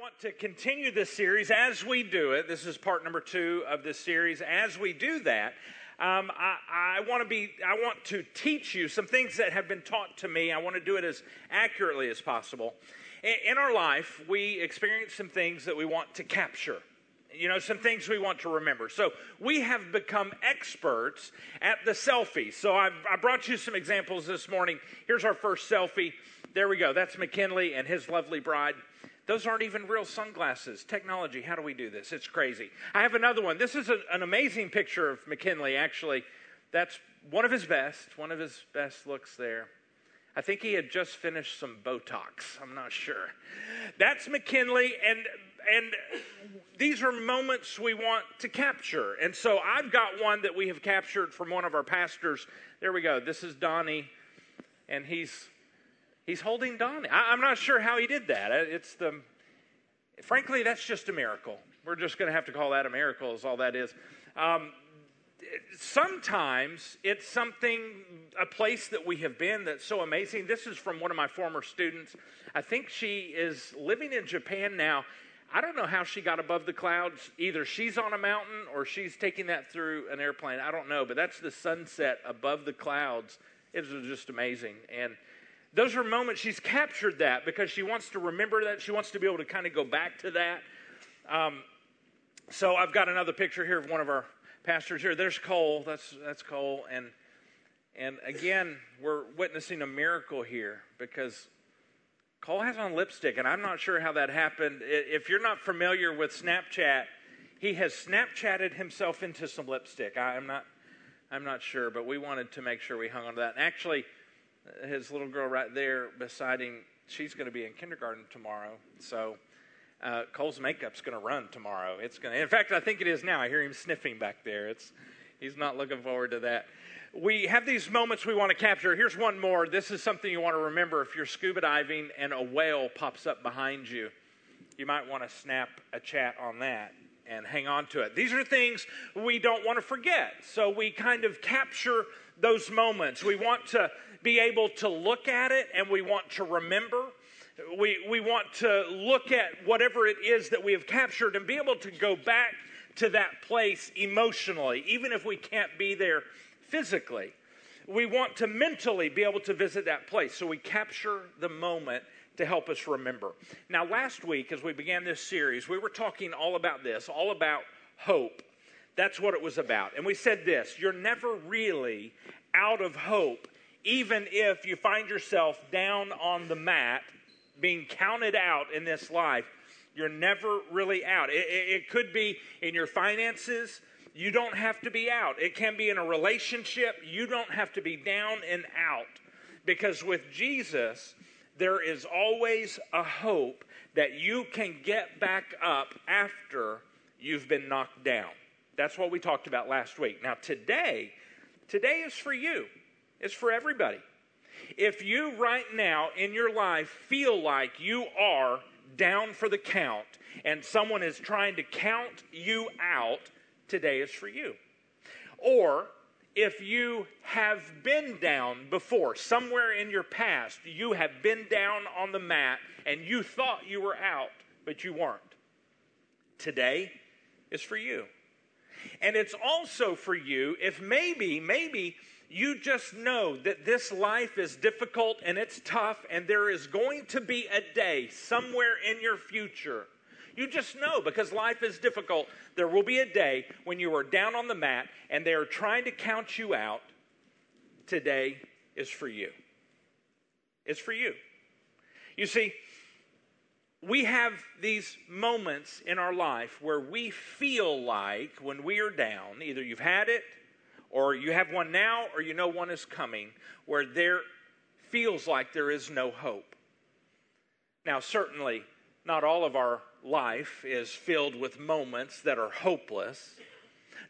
want to continue this series as we do it. This is part number two of this series. As we do that, um, I, I want to be. I want to teach you some things that have been taught to me. I want to do it as accurately as possible. In, in our life, we experience some things that we want to capture. You know, some things we want to remember. So we have become experts at the selfie. So I've, I brought you some examples this morning. Here's our first selfie. There we go. That's McKinley and his lovely bride. Those aren't even real sunglasses. Technology, how do we do this? It's crazy. I have another one. This is a, an amazing picture of McKinley, actually. That's one of his best, one of his best looks there. I think he had just finished some Botox. I'm not sure. That's McKinley, and and these are moments we want to capture. And so I've got one that we have captured from one of our pastors. There we go. This is Donnie, and he's He's holding Donnie. I, am not sure how he did that. It's the, frankly, that's just a miracle. We're just going to have to call that a miracle, is all that is. Um, sometimes it's something, a place that we have been that's so amazing. This is from one of my former students. I think she is living in Japan now. I don't know how she got above the clouds. Either she's on a mountain or she's taking that through an airplane. I don't know, but that's the sunset above the clouds. It was just amazing. And those are moments she's captured that because she wants to remember that. She wants to be able to kind of go back to that. Um, so I've got another picture here of one of our pastors here. There's Cole. That's that's Cole. And and again, we're witnessing a miracle here because Cole has on lipstick, and I'm not sure how that happened. If you're not familiar with Snapchat, he has Snapchatted himself into some lipstick. I'm not I'm not sure, but we wanted to make sure we hung on to that. And actually his little girl right there beside him, she's going to be in kindergarten tomorrow. So uh, Cole's makeup's going to run tomorrow. It's going to. In fact, I think it is now. I hear him sniffing back there. It's he's not looking forward to that. We have these moments we want to capture. Here's one more. This is something you want to remember. If you're scuba diving and a whale pops up behind you, you might want to snap a chat on that and hang on to it. These are things we don't want to forget. So we kind of capture those moments. We want to be able to look at it and we want to remember. We, we want to look at whatever it is that we have captured and be able to go back to that place emotionally, even if we can't be there physically. We want to mentally be able to visit that place. So we capture the moment to help us remember. Now, last week, as we began this series, we were talking all about this, all about hope. That's what it was about. And we said this you're never really out of hope even if you find yourself down on the mat, being counted out in this life, you're never really out. It, it, it, could be in your finances. You don't have to be out. It can be in a relationship. You don't have to be down and out. Because with Jesus, there is always a hope that you can get back up after you've been knocked down. That's what we talked about last week. Now, today, today is for you. It's for everybody. If you right now in your life feel like you are down for the count and someone is trying to count you out, today is for you. Or if you have been down before, somewhere in your past, you have been down on the mat and you thought you were out, but you weren't. Today is for you. And it's also for you if maybe, maybe you just know that this life is difficult and it's tough, and there is going to be a day somewhere in your future. You just know because life is difficult. There will be a day when you are down on the mat and they are trying to count you out. Today is for you. It's for you. You see, we have these moments in our life where we feel like when we are down, either you've had it or you have one now, or you know one is coming, where there feels like there is no hope. Now, certainly, not all of our life is filled with moments that are hopeless.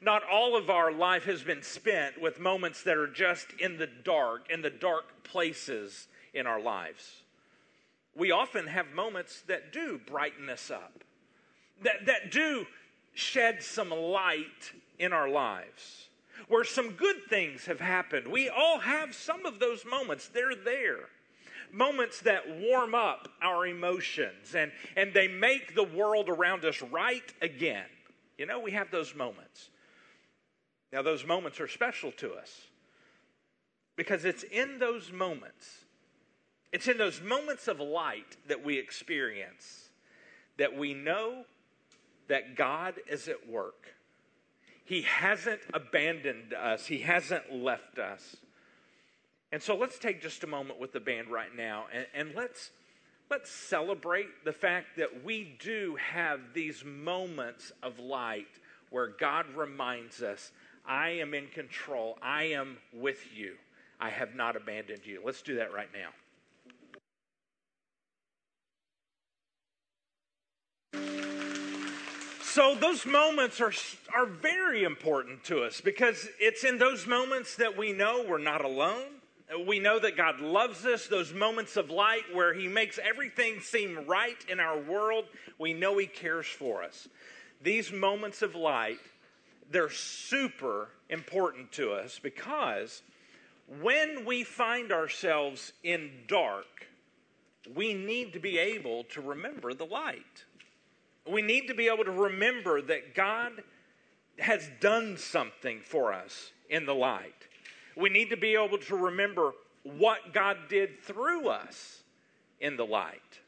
Not all of our life has been spent with moments that are just in the dark, in the dark places in our lives. We often have moments that do brighten us up, that, that do shed some light in our lives where some good things have happened. We all have some of those moments, they're there. moments that warm up our emotions and, and they make the world around us right again. You know, we have those moments. Now, those moments are special to us because it's in those moments, it's in those moments of light that we experience that we know that God is at work. He hasn't abandoned us, He hasn't left us. And so let's take just a moment with the band right now and, and let's, let's celebrate the fact that we do have these moments of light where God reminds us, I am in control, I am with you, I have not abandoned you. Let's do that right now. So, those moments are, are very important to us because it's in those moments that we know we're not alone. We know that God loves us, those moments of light where He makes everything seem right in our world. We know He cares for us. These moments of light, they're super important to us because when we find ourselves in dark, we need to be able to remember the light. We need to be able to remember that God has done something for us in the light. We need to be able to remember what God did through us in the light.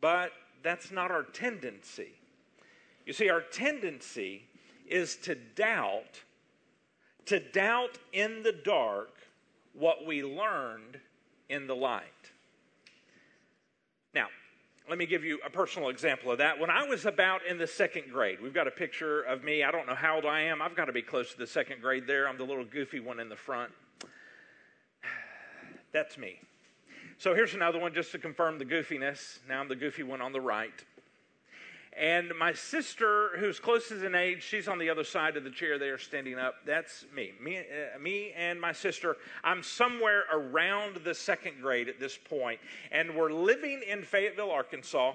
But that's not our tendency. You see, our tendency is to doubt, to doubt in the dark what we learned in the light. Now, let me give you a personal example of that. When I was about in the second grade, we've got a picture of me. I don't know how old I am. I've got to be close to the second grade there. I'm the little goofy one in the front. That's me. So here's another one just to confirm the goofiness. Now I'm the goofy one on the right. And my sister, who's closest in age, she's on the other side of the chair there standing up. That's me. Me, uh, me and my sister. I'm somewhere around the second grade at this point, and we're living in Fayetteville, Arkansas.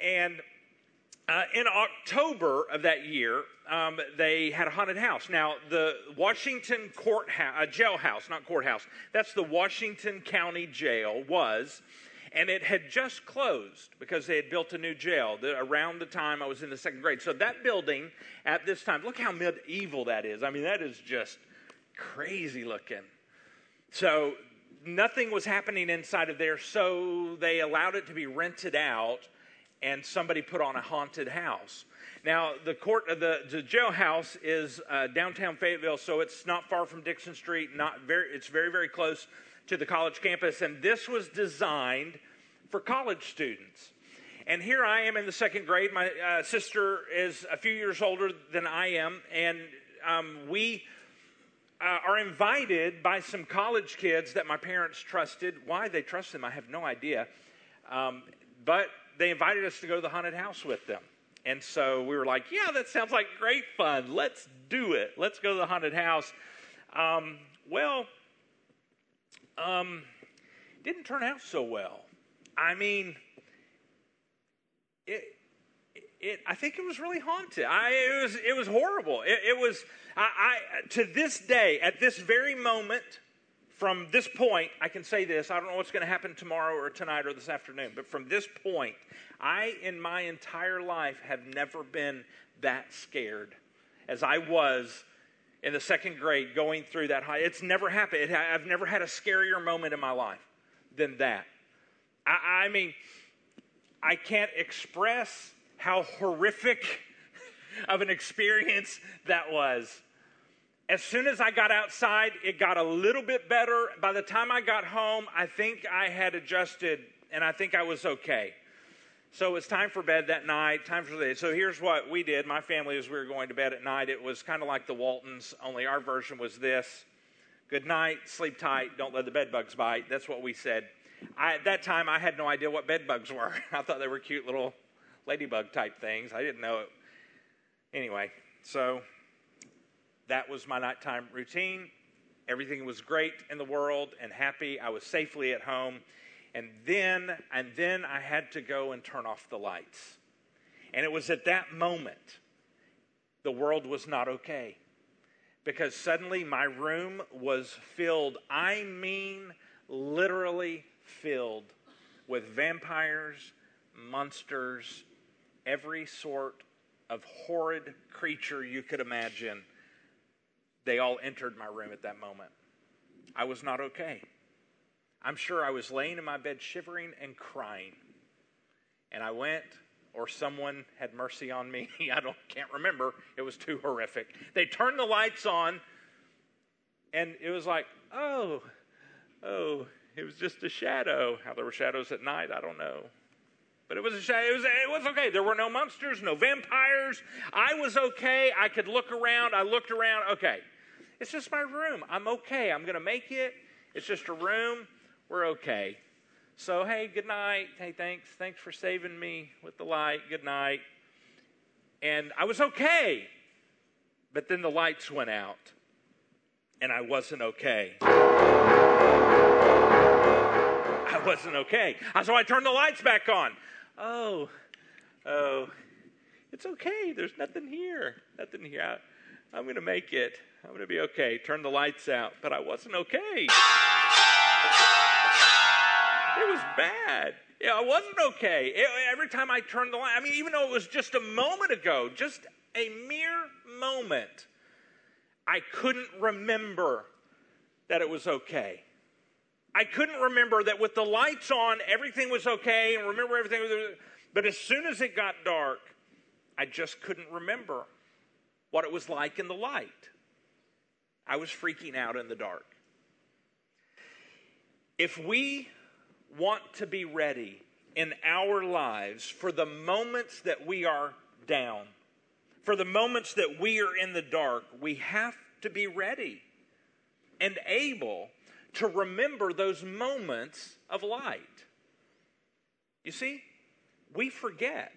And uh, in October of that year, um, they had a haunted house. Now, the Washington courthouse, uh, jailhouse, not courthouse, that's the Washington County Jail, was and it had just closed because they had built a new jail around the time I was in the second grade. So that building at this time, look how medieval that is. I mean, that is just crazy looking. So nothing was happening inside of there, so they allowed it to be rented out, and somebody put on a haunted house. Now, the court, the, the jailhouse is uh, downtown Fayetteville, so it's not far from Dickson Street. Not very, it's very, very close to the college campus, and this was designed for college students. And here I am in the second grade. My uh, sister is a few years older than I am, and um, we uh, are invited by some college kids that my parents trusted. Why they trust them, I have no idea. Um, but they invited us to go to the haunted house with them. And so we were like, yeah, that sounds like great fun. Let's do it. Let's go to the haunted house. Um, well, um, didn't turn out so well. I mean, it, it, I think it was really haunted. I, it was, it was horrible. It, it was, I, I, to this day, at this very moment, from this point, I can say this. I don't know what's going to happen tomorrow or tonight or this afternoon, but from this point, I, in my entire life, have never been that scared as I was in the second grade going through that high. It's never happened. I've never had a scarier moment in my life than that. I, I mean, I can't express how horrific of an experience that was. As soon as I got outside, it got a little bit better. By the time I got home, I think I had adjusted and I think I was okay. So it's time for bed that night, time for the So here's what we did. My family, as we were going to bed at night, it was kind of like the Waltons, only our version was this Good night, sleep tight, don't let the bed bugs bite. That's what we said. I, at that time, I had no idea what bed bugs were. I thought they were cute little ladybug type things. I didn't know it. Anyway, so that was my nighttime routine. Everything was great in the world and happy. I was safely at home. And then, and then I had to go and turn off the lights. And it was at that moment the world was not okay. Because suddenly my room was filled, I mean, literally filled with vampires, monsters, every sort of horrid creature you could imagine. They all entered my room at that moment. I was not okay. I'm sure I was laying in my bed shivering and crying. And I went, or someone had mercy on me. I don't can't remember. It was too horrific. They turned the lights on, and it was like, oh, oh, it was just a shadow. How there were shadows at night, I don't know. But it was a shadow. It was, it was okay. There were no monsters, no vampires. I was okay. I could look around. I looked around. Okay. It's just my room. I'm okay. I'm going to make it. It's just a room. We're okay. So, hey, good night. Hey, thanks. Thanks for saving me with the light. Good night. And I was okay. But then the lights went out, and I wasn't okay. I wasn't okay. So I turned the lights back on. Oh, oh, it's okay. There's nothing here. Nothing here. I, I'm going to make it. I'm going to be okay. Turn the lights out. But I wasn't okay. It was bad. Yeah, I wasn't okay. It, every time I turned the light, I mean, even though it was just a moment ago, just a mere moment, I couldn't remember that it was okay. I couldn't remember that with the lights on, everything was okay, and remember everything. But as soon as it got dark, I just couldn't remember what it was like in the light. I was freaking out in the dark. If we want to be ready in our lives for the moments that we are down, for the moments that we are in the dark, we have to be ready and able to remember those moments of light. You see, we forget.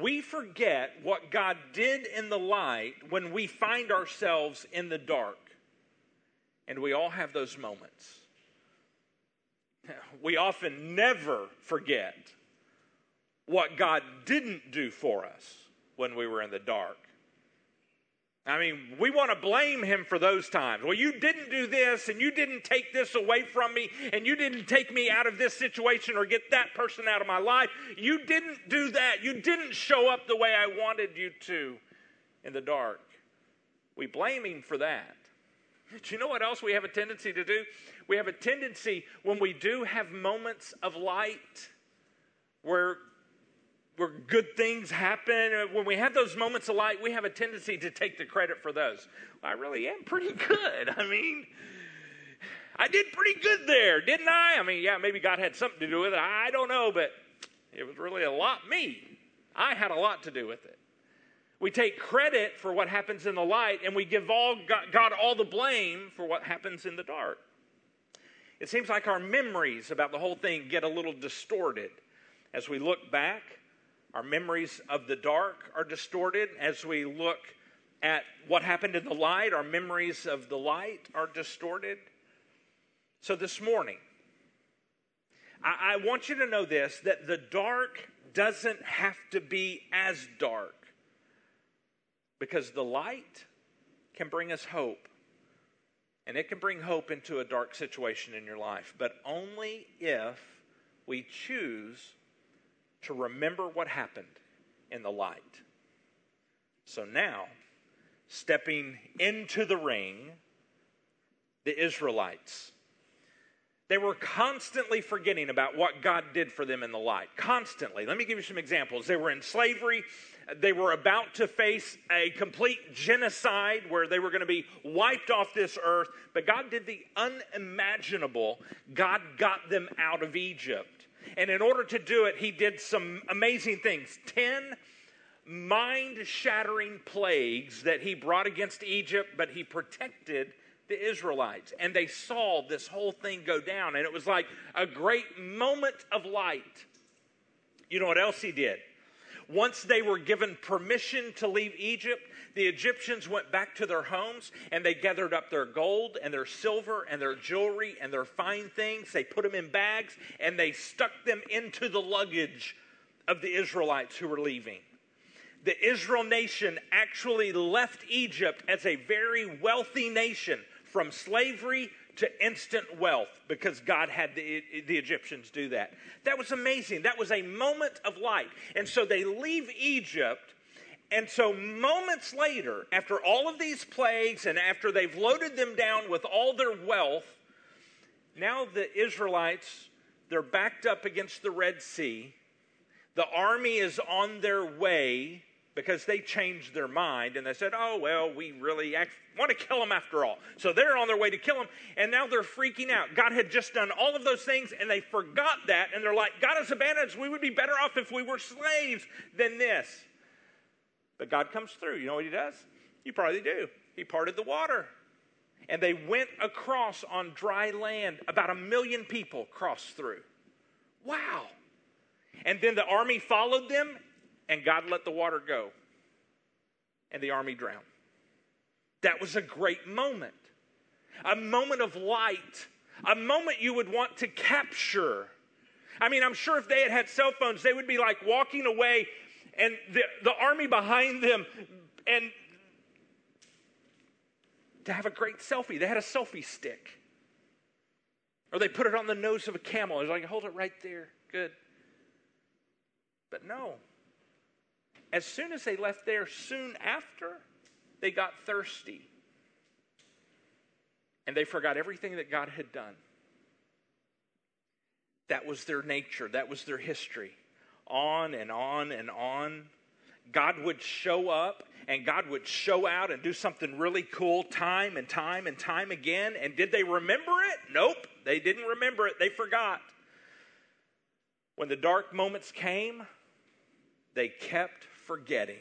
We forget what God did in the light when we find ourselves in the dark. And we all have those moments we often never forget what God didn't do for us when we were in the dark. I mean, we want to blame him for those times. Well, you didn't do this, and you didn't take this away from me, and you didn't take me out of this situation or get that person out of my life. You didn't do that. You didn't show up the way I wanted you to in the dark. We blame him for that. Do you know what else we have a tendency to do? We have a tendency when we do have moments of light where where good things happen, uh, when we have those moments of light, we have a tendency to take the credit for those. I really am pretty good. I mean, I did pretty good there, didn't I? I mean, yeah, maybe God had something to do with it. I don't know, but it was really a lot me. I had a lot to do with it. We take credit for what happens in the light and we give all God all the blame for what happens in the dark. It seems like our memories about the whole thing get a little distorted. As we look back, our memories of the dark are distorted. As we look at what happened in the light, our memories of the light are distorted. So this morning, I, I want you to know this that the dark doesn't have to be as dark because the light can bring us hope. And it can bring hope into a dark situation in your life, but only if we choose to remember what happened in the light. So now, stepping into the ring, the Israelites. They were constantly forgetting about what God did for them in the light. Constantly. Let me give you some examples. They were in slavery they were about to face a complete genocide where they were going to be wiped off this earth. But God did the unimaginable. God got them out of Egypt. And in order to do it, He did some amazing things. Ten mind shattering plagues that He brought against Egypt, but He protected the Israelites. And they saw this whole thing go down. And it was like a great moment of light. You know what else He did? Once they were given permission to leave Egypt, the Egyptians went back to their homes and they gathered up their gold and their silver and their jewelry and their fine things. They put them in bags and they stuck them into the luggage of the Israelites who were leaving. The Israel nation actually left Egypt as a very wealthy nation from slavery to instant wealth because God had the, the Egyptians do that. That was amazing. That was a moment of light. And so they leave Egypt. And so, moments later, after all of these plagues and after they've loaded them down with all their wealth, now the Israelites, they're backed up against the Red Sea. The army is on their way because they changed their mind and they said, oh, well, we really want to kill them after all. So they're on their way to kill them, and now they're freaking out. God had just done all of those things, and they forgot that, and they're like, God has abandoned us. We would be better off if we were slaves than this. But God comes through. You know what He does? You probably do. He parted the water. And they went across on dry land. About a million people crossed through. Wow. And then the army followed them and God let the water go, and the army drowned. That was a great moment, a moment of light, a moment you would want to capture. I mean, I'm sure if they had had cell phones, they would be like walking away and the, the army behind them and to have a great selfie. They had a selfie stick. Or they put it on the nose of a camel. It's like, hold it right there. Good. But no, as soon as they left there, soon after, they got thirsty. And they forgot everything that God had done. That was their nature, that was their history. On and on and on. God would show up and God would show out and do something really cool time and time and time again. And did they remember it? Nope, they didn't remember it. They forgot. When the dark moments came, they kept forgetting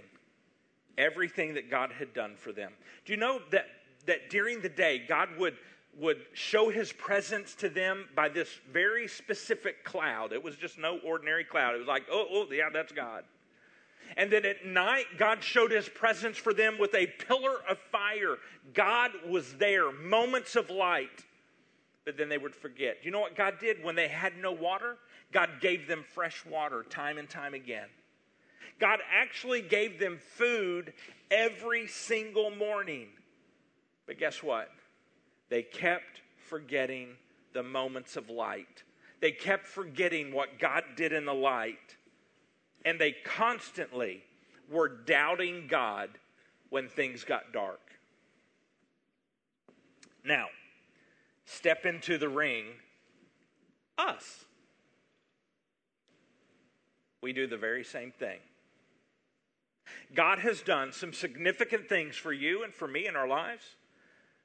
everything that God had done for them. Do you know that, that during the day, God would, would show his presence to them by this very specific cloud? It was just no ordinary cloud. It was like, oh, oh, yeah, that's God. And then at night, God showed his presence for them with a pillar of fire. God was there, moments of light. But then they would forget. Do you know what God did when they had no water? God gave them fresh water time and time again. God actually gave them food every single morning. But guess what? They kept forgetting the moments of light. They kept forgetting what God did in the light. And they constantly were doubting God when things got dark. Now, step into the ring, us. We do the very same thing. God has done some significant things for you and for me in our lives,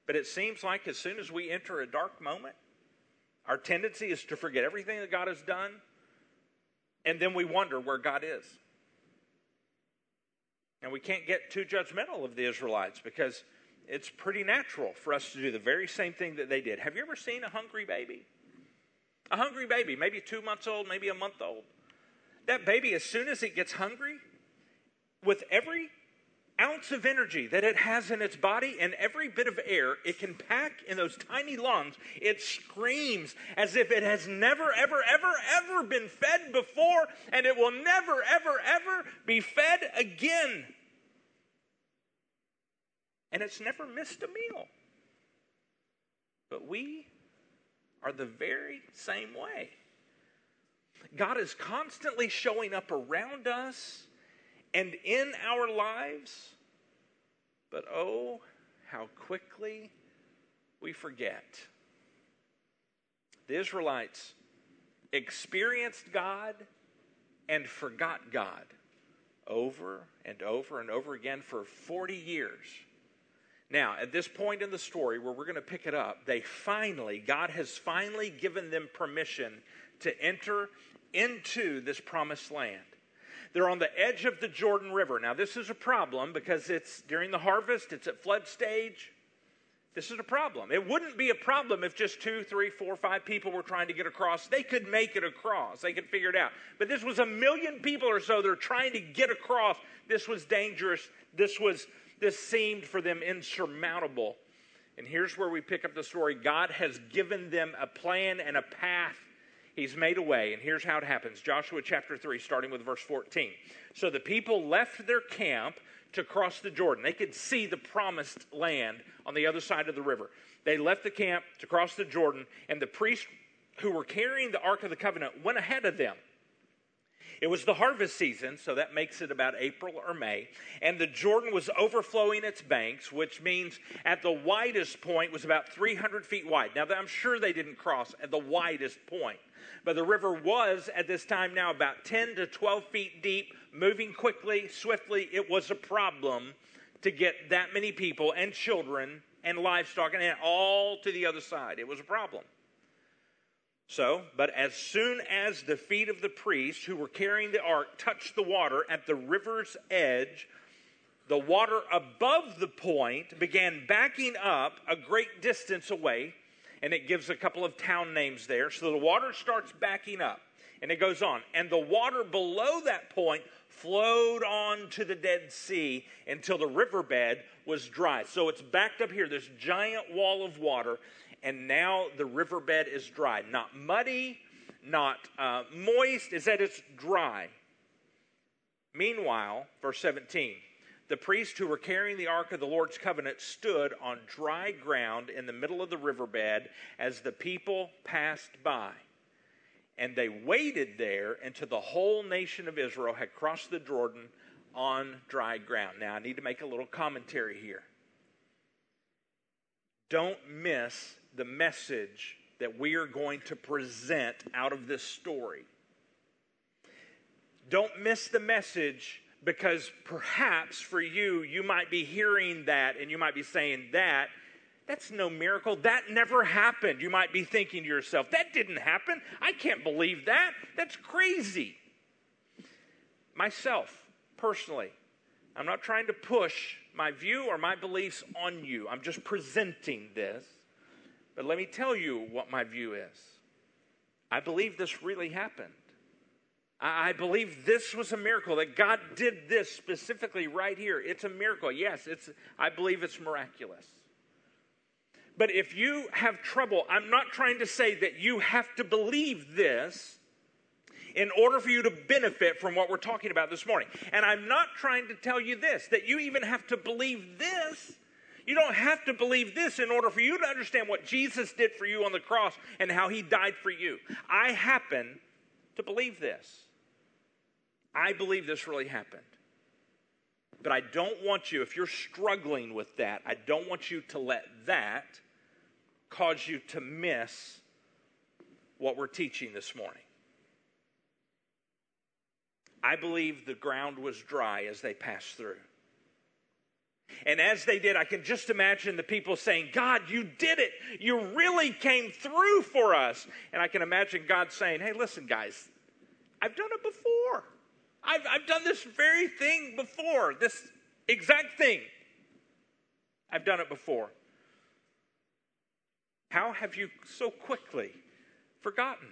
but it seems like as soon as we enter a dark moment, our tendency is to forget everything that God has done, and then we wonder where God is. And we can't get too judgmental of the Israelites because it's pretty natural for us to do the very same thing that they did. Have you ever seen a hungry baby? A hungry baby, maybe two months old, maybe a month old. That baby, as soon as it gets hungry, with every ounce of energy that it has in its body and every bit of air it can pack in those tiny lungs, it screams as if it has never, ever, ever, ever been fed before and it will never, ever, ever be fed again. And it's never missed a meal. But we are the very same way. God is constantly showing up around us and in our lives, but oh, how quickly we forget. The Israelites experienced God and forgot God over and over and over again for 40 years. Now, at this point in the story where we're going to pick it up, they finally, God has finally given them permission to enter into this promised land. They're on the edge of the Jordan River. Now, this is a problem because it's during the harvest, it's at flood stage. This is a problem. It wouldn't be a problem if just two, three, four, five people were trying to get across. They could make it across, they could figure it out. But this was a million people or so. They're trying to get across. This was dangerous. This was this seemed for them insurmountable. And here's where we pick up the story. God has given them a plan and a path He's made a way, and here's how it happens Joshua chapter 3, starting with verse 14. So the people left their camp to cross the Jordan. They could see the promised land on the other side of the river. They left the camp to cross the Jordan, and the priests who were carrying the Ark of the Covenant went ahead of them. It was the harvest season, so that makes it about April or May, and the Jordan was overflowing its banks, which means at the widest point was about 300 feet wide. Now, I'm sure they didn't cross at the widest point, but the river was at this time now about 10 to 12 feet deep, moving quickly, swiftly. It was a problem to get that many people and children and livestock and all to the other side. It was a problem. So, but as soon as the feet of the priests who were carrying the ark touched the water at the river's edge, the water above the point began backing up a great distance away, and it gives a couple of town names there. So the water starts backing up, and it goes on. And the water below that point flowed on to the Dead Sea until the riverbed was dry. So it's backed up here, this giant wall of water, and now the riverbed is dry. Not muddy, not uh, moist, is that it's dry. Meanwhile, verse 17, the priests who were carrying the ark of the Lord's covenant stood on dry ground in the middle of the riverbed as the people passed by. And they waited there until the whole nation of Israel had crossed the Jordan on dry ground. Now, I need to make a little commentary here. Don't miss the message that we are going to present out of this story. Don't miss the message because perhaps for you, you might be hearing that and you might be saying that. That's no miracle. That never happened. You might be thinking to yourself, that didn't happen. I can't believe that. That's crazy. Myself, personally, I'm not trying to push my view or my beliefs on you. I'm just presenting this. But let me tell you what my view is. I believe this really happened. I believe this was a miracle that God did this specifically right here. It's a miracle. Yes, it's I believe it's miraculous. But if you have trouble, I'm not trying to say that you have to believe this in order for you to benefit from what we're talking about this morning. And I'm not trying to tell you this that you even have to believe this you don't have to believe this in order for you to understand what Jesus did for you on the cross and how he died for you. I happen to believe this. I believe this really happened. But I don't want you, if you're struggling with that, I don't want you to let that cause you to miss what we're teaching this morning. I believe the ground was dry as they passed through. And as they did, I can just imagine the people saying, God, you did it. You really came through for us. And I can imagine God saying, Hey, listen, guys, I've done it before. I've, I've done this very thing before, this exact thing. I've done it before. How have you so quickly forgotten?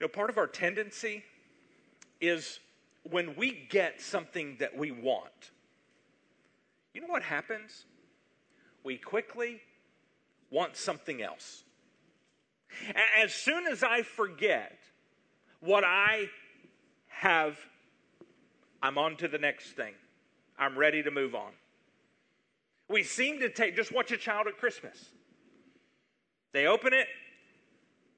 You know, part of our tendency is when we get something that we want, you know what happens? We quickly want something else. As soon as I forget what I have, I'm on to the next thing. I'm ready to move on. We seem to take, just watch a child at Christmas. They open it,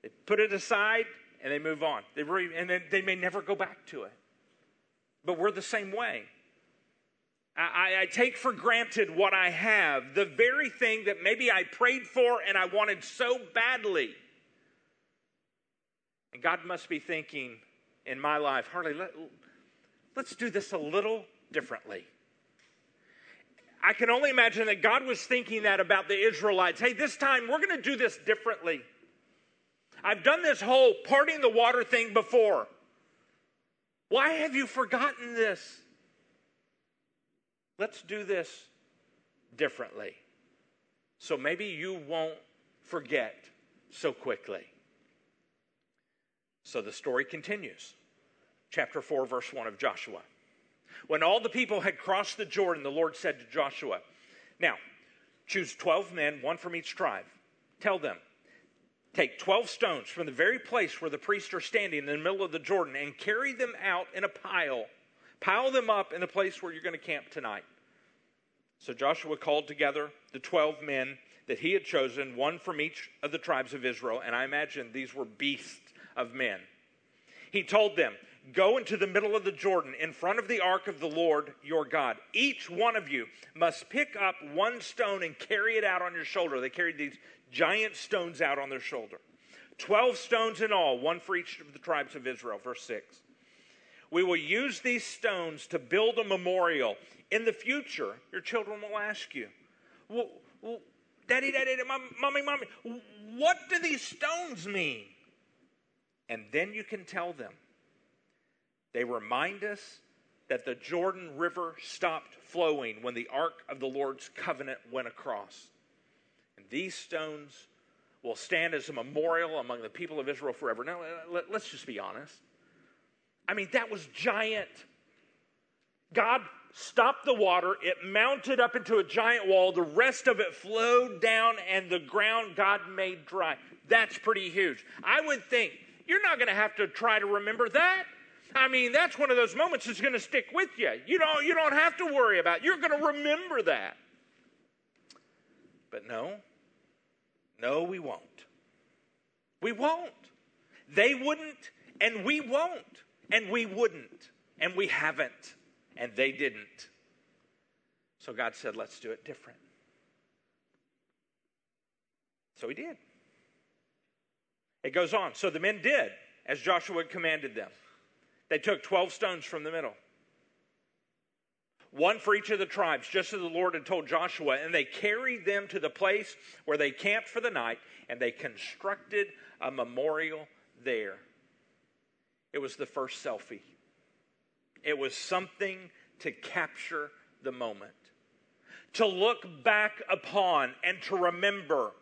they put it aside, and they move on. They re, and then they may never go back to it. But we're the same way. I, I, take for granted what I have, the very thing that maybe I prayed for and I wanted so badly. And God must be thinking in my life, Harley, let, let's do this a little differently. I can only imagine that God was thinking that about the Israelites. Hey, this time we're going to do this differently. I've done this whole parting the water thing before. Why have you forgotten this? Let's do this differently. So maybe you won't forget so quickly. So the story continues. Chapter 4, verse 1 of Joshua. When all the people had crossed the Jordan, the Lord said to Joshua, Now, choose 12 men, one from each tribe. Tell them, Take 12 stones from the very place where the priests are standing in the middle of the Jordan and carry them out in a pile Pile them up in the place where you're going to camp tonight. So Joshua called together the 12 men that he had chosen, one from each of the tribes of Israel, and I imagine these were beasts of men. He told them, Go into the middle of the Jordan in front of the ark of the Lord your God. Each one of you must pick up one stone and carry it out on your shoulder. They carried these giant stones out on their shoulder. Twelve stones in all, one for each of the tribes of Israel. Verse 6. We will use these stones to build a memorial. In the future, your children will ask you, well, well, Daddy, Daddy, Mommy, Mommy, what do these stones mean? And then you can tell them. They remind us that the Jordan River stopped flowing when the Ark of the Lord's covenant went across. These stones will stand as a memorial among the people of Israel forever. Now, let's just be honest. I mean, that was giant. God stopped the water, it mounted up into a giant wall, the rest of it flowed down, and the ground God made dry. That's pretty huge. I would think you're not going to have to try to remember that. I mean, that's one of those moments that's going to stick with you. You don't, you don't have to worry about it. You're going to remember that. But no, no, we won't. We won't. They wouldn't, and we won't, and we wouldn't, and we haven't, and they didn't. So God said, let's do it different. So he did. It goes on. So the men did as Joshua commanded them. They took 12 stones from the middle, one for each of the tribes, just as the Lord had told Joshua, and they carried them to the place where they camped for the night, and they constructed a memorial there. It was the first selfie. It was something to capture the moment, to look back upon and to remember.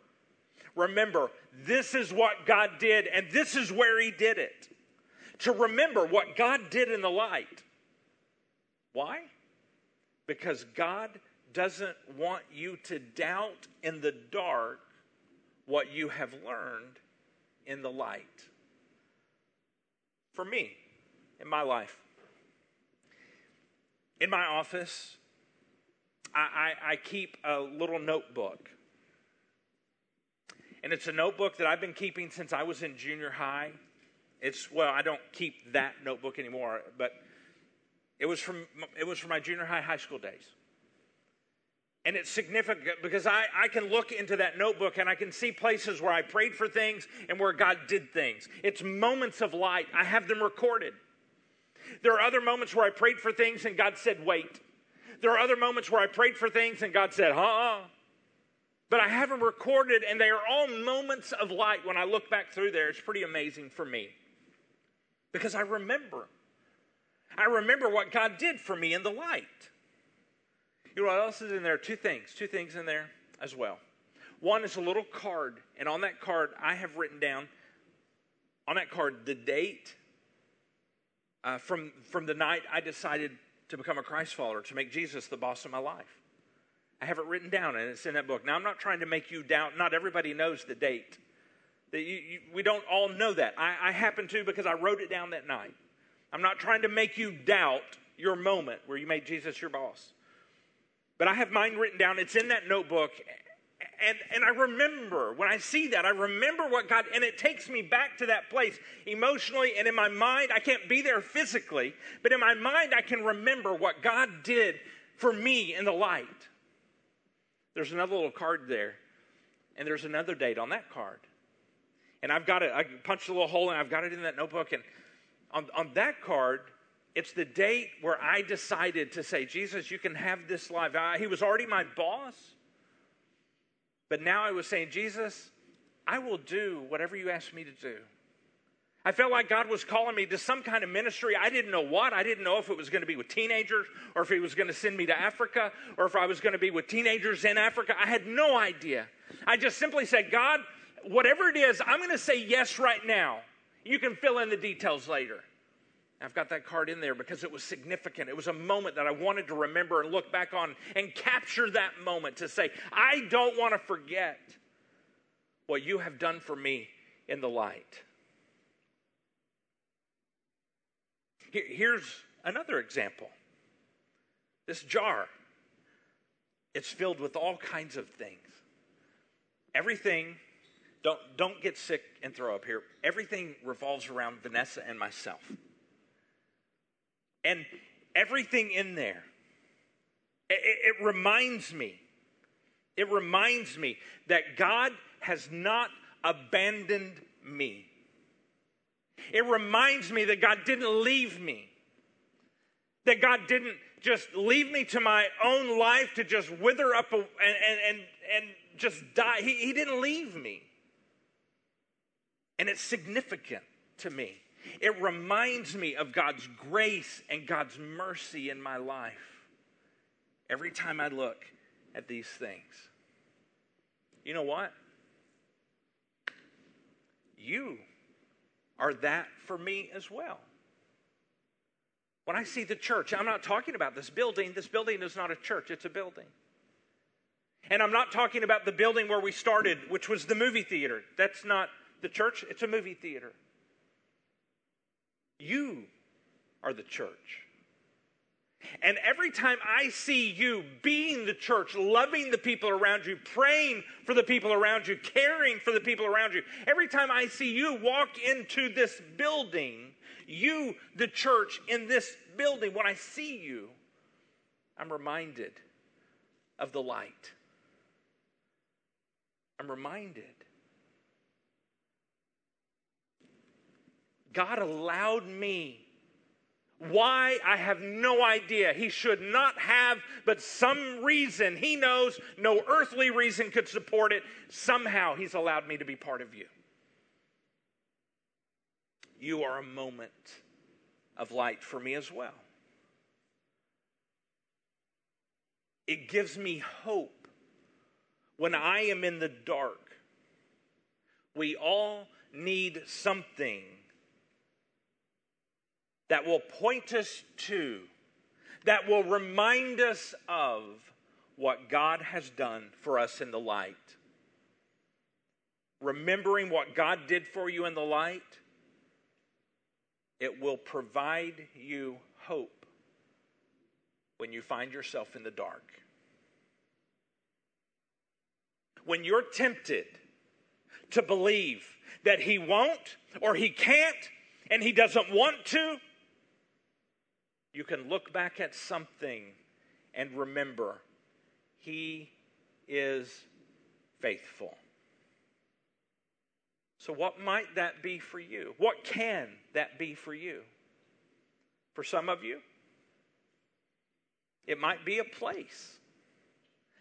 Remember, this is what God did, and this is where He did it to remember what God did in the light. Why? Because God doesn't want you to doubt in the dark what you have learned in the light. For me, in my life, in my office, I, I, I keep a little notebook. And it's a notebook that I've been keeping since I was in junior high. It's well, I don't keep that notebook anymore, but it was from it was from my junior high high school days. And it's significant because I, I can look into that notebook and I can see places where I prayed for things and where God did things. It's moments of light. I have them recorded. There are other moments where I prayed for things and God said, wait. There are other moments where I prayed for things and God said, huh? But I have them recorded and they are all moments of light. When I look back through there, it's pretty amazing for me because I remember. I remember what God did for me in the light. You know what else is in there? Two things. Two things in there as well. One is a little card, and on that card, I have written down on that card the date uh, from, from the night I decided to become a Christ follower, to make Jesus the boss of my life. I have it written down, and it's in that book. Now, I'm not trying to make you doubt, not everybody knows the date. That we don't all know that. I, I happen to because I wrote it down that night. I'm not trying to make you doubt your moment where you made Jesus your boss. But I have mine written down. It's in that notebook. And, and I remember, when I see that, I remember what God, and it takes me back to that place emotionally and in my mind. I can't be there physically, but in my mind, I can remember what God did for me in the light. There's another little card there, and there's another date on that card. And I've got it, I punched a little hole and I've got it in that notebook. And on, on that card, it's the date where I decided to say, Jesus, you can have this life. I, he was already my boss. But now I was saying, Jesus, I will do whatever you ask me to do. I felt like God was calling me to some kind of ministry. I didn't know what. I didn't know if it was going to be with teenagers or if He was going to send me to Africa or if I was going to be with teenagers in Africa. I had no idea. I just simply said, God, whatever it is, I'm going to say yes right now. You can fill in the details later. I've got that card in there because it was significant. It was a moment that I wanted to remember and look back on and capture that moment to say, I don't want to forget what you have done for me in the light. Here's another example. This jar, it's filled with all kinds of things. Everything, don't, don't get sick and throw up here. Everything revolves around Vanessa and myself. And everything in there, it, it reminds me, it reminds me that God has not abandoned me. It reminds me that God didn't leave me. That God didn't just leave me to my own life to just wither up and, and, and, and just die. He, he didn't leave me. And it's significant to me. It reminds me of God's grace and God's mercy in my life every time I look at these things. You know what? You are that for me as well. When I see the church, I'm not talking about this building. This building is not a church, it's a building. And I'm not talking about the building where we started, which was the movie theater. That's not the church, it's a movie theater. You are the church. And every time I see you being the church, loving the people around you, praying for the people around you, caring for the people around you, every time I see you walk into this building, you, the church, in this building, when I see you, I'm reminded of the light. I'm reminded. God allowed me why, I have no idea. He should not have, but some reason, he knows no earthly reason could support it. Somehow, he's allowed me to be part of you. You are a moment of light for me as well. It gives me hope when I am in the dark. We all need something that will point us to, that will remind us of what God has done for us in the light. Remembering what God did for you in the light, it will provide you hope when you find yourself in the dark. When you're tempted to believe that He won't or He can't and He doesn't want to, you can look back at something and remember He is faithful. So, what might that be for you? What can that be for you? For some of you, it might be a place.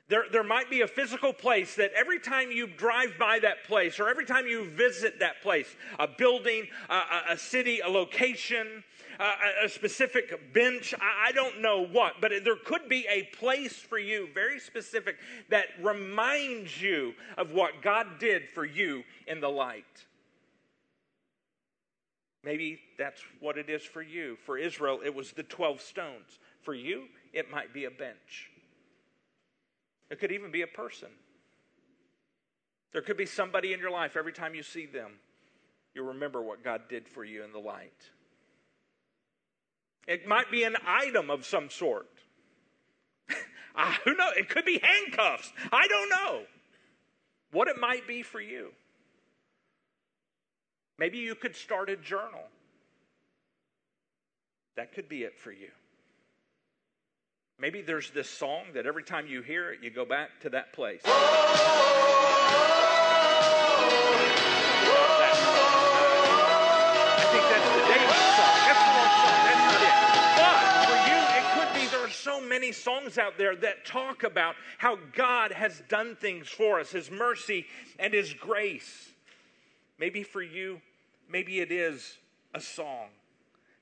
There, there might be a physical place that every time you drive by that place or every time you visit that place, a building, a, a city, a location, a, a specific bench, I, I don't know what, but there could be a place for you, very specific, that reminds you of what God did for you in the light. Maybe that's what it is for you. For Israel, it was the 12 stones. For you, it might be a bench. It could even be a person. There could be somebody in your life, every time you see them, you'll remember what God did for you in the light. It might be an item of some sort. uh, who knows? It could be handcuffs. I don't know what it might be for you. Maybe you could start a journal. That could be it for you. Maybe there's this song that every time you hear it, you go back to that place. I think that's the David song. That's the wrong song. That's not it. But for you, it could be there are so many songs out there that talk about how God has done things for us, His mercy and His grace. Maybe for you, maybe it is a song.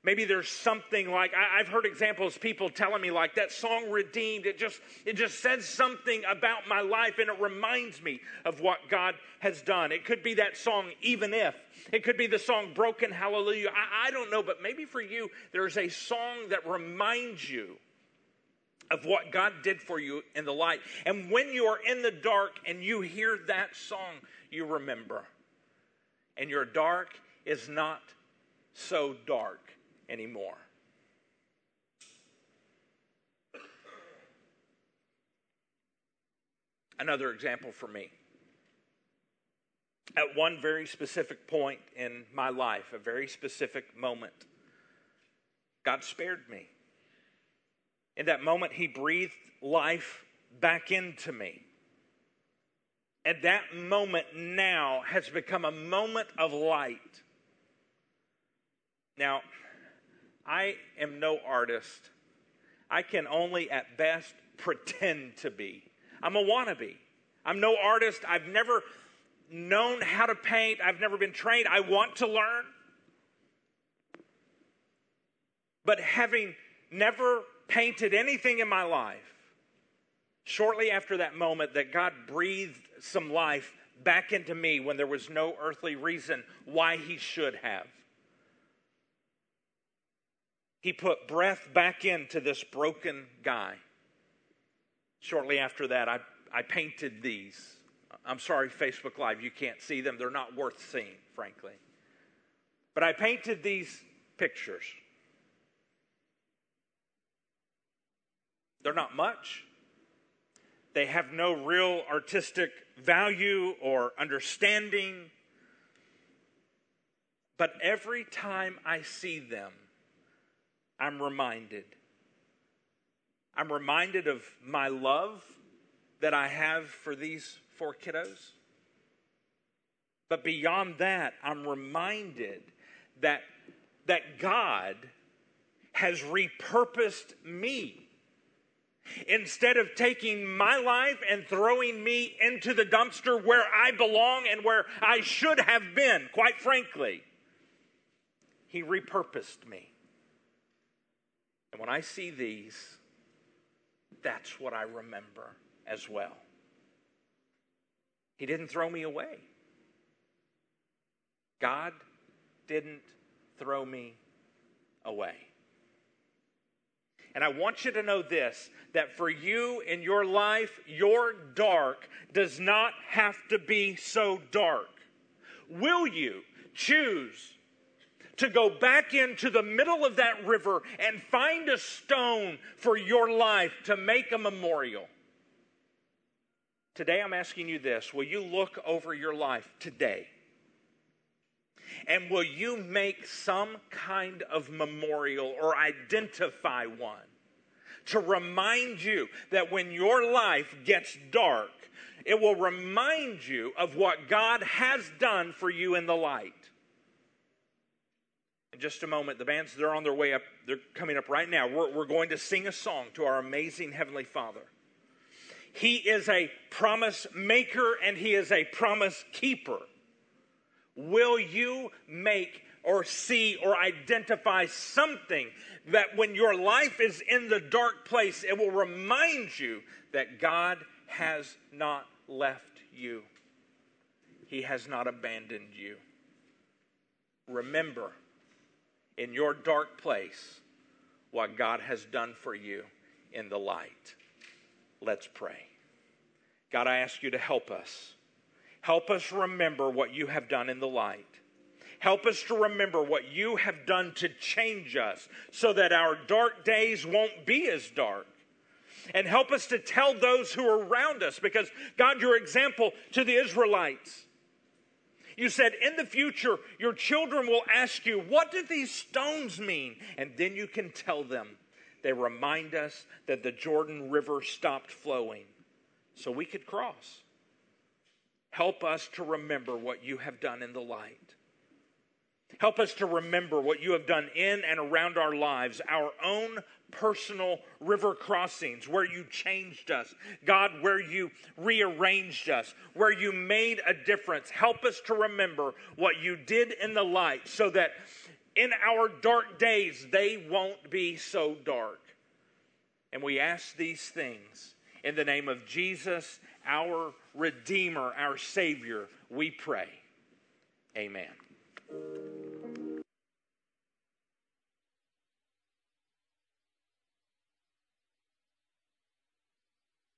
Maybe there's something like I, have heard examples, people telling me like that song redeemed. It just it just says something about my life and it reminds me of what God has done. It could be that song, even if. It could be the song Broken Hallelujah. I, I don't know, but maybe for you, there's a song that reminds you of what God did for you in the light. And when you are in the dark and you hear that song, you remember. And your dark is not so dark anymore. Another example for me. At one very specific point in my life, a very specific moment, God spared me. In that moment, He breathed life back into me. And that moment now has become a moment of light. Now, I am no artist. I can only at best pretend to be. I'm a wannabe. I'm no artist. I've never known how to paint. I've never been trained. I want to learn. But having never painted anything in my life, shortly after that moment that God breathed some life back into me when there was no earthly reason why He should have. He put breath back into this broken guy. Shortly after that, I, I painted these. I'm sorry, Facebook Live, you can't see them. They're not worth seeing, frankly. But I painted these pictures. They're not much. They have no real artistic value or understanding. But every time I see them, I'm reminded. I'm reminded of my love that I have for these four kiddos. But beyond that, I'm reminded that, that God has repurposed me Instead of taking my life and throwing me into the dumpster where I belong and where I should have been, quite frankly, He repurposed me. And when I see these, that's what I remember as well. He didn't throw me away. God didn't throw me away. And I want you to know this that for you in your life, your dark does not have to be so dark. Will you choose to go back into the middle of that river and find a stone for your life to make a memorial? Today, I'm asking you this Will you look over your life today? And will you make some kind of memorial or identify one to remind you that when your life gets dark, it will remind you of what God has done for you in the light? In just a moment, the bands, they're on their way up. They're coming up right now. We're, we're going to sing a song to our amazing Heavenly Father. He is a promise maker and He is a promise keeper. Will you make or see or identify something that when your life is in the dark place, it will remind you that God has not left you, He has not abandoned you. Remember in your dark place what God has done for you in the light. Let's pray. God, I ask you to help us Help us remember what you have done in the light. Help us to remember what you have done to change us so that our dark days won't be as dark. And help us to tell those who are around us because, God, your example to the Israelites. You said, in the future, your children will ask you, What do these stones mean? And then you can tell them. They remind us that the Jordan River stopped flowing so we could cross. Help us to remember what you have done in the light. Help us to remember what you have done in and around our lives, our own personal river crossings, where you changed us. God, where you rearranged us, where you made a difference. Help us to remember what you did in the light so that in our dark days, they won't be so dark. And we ask these things in the name of Jesus our Redeemer, our Savior, we pray. Amen.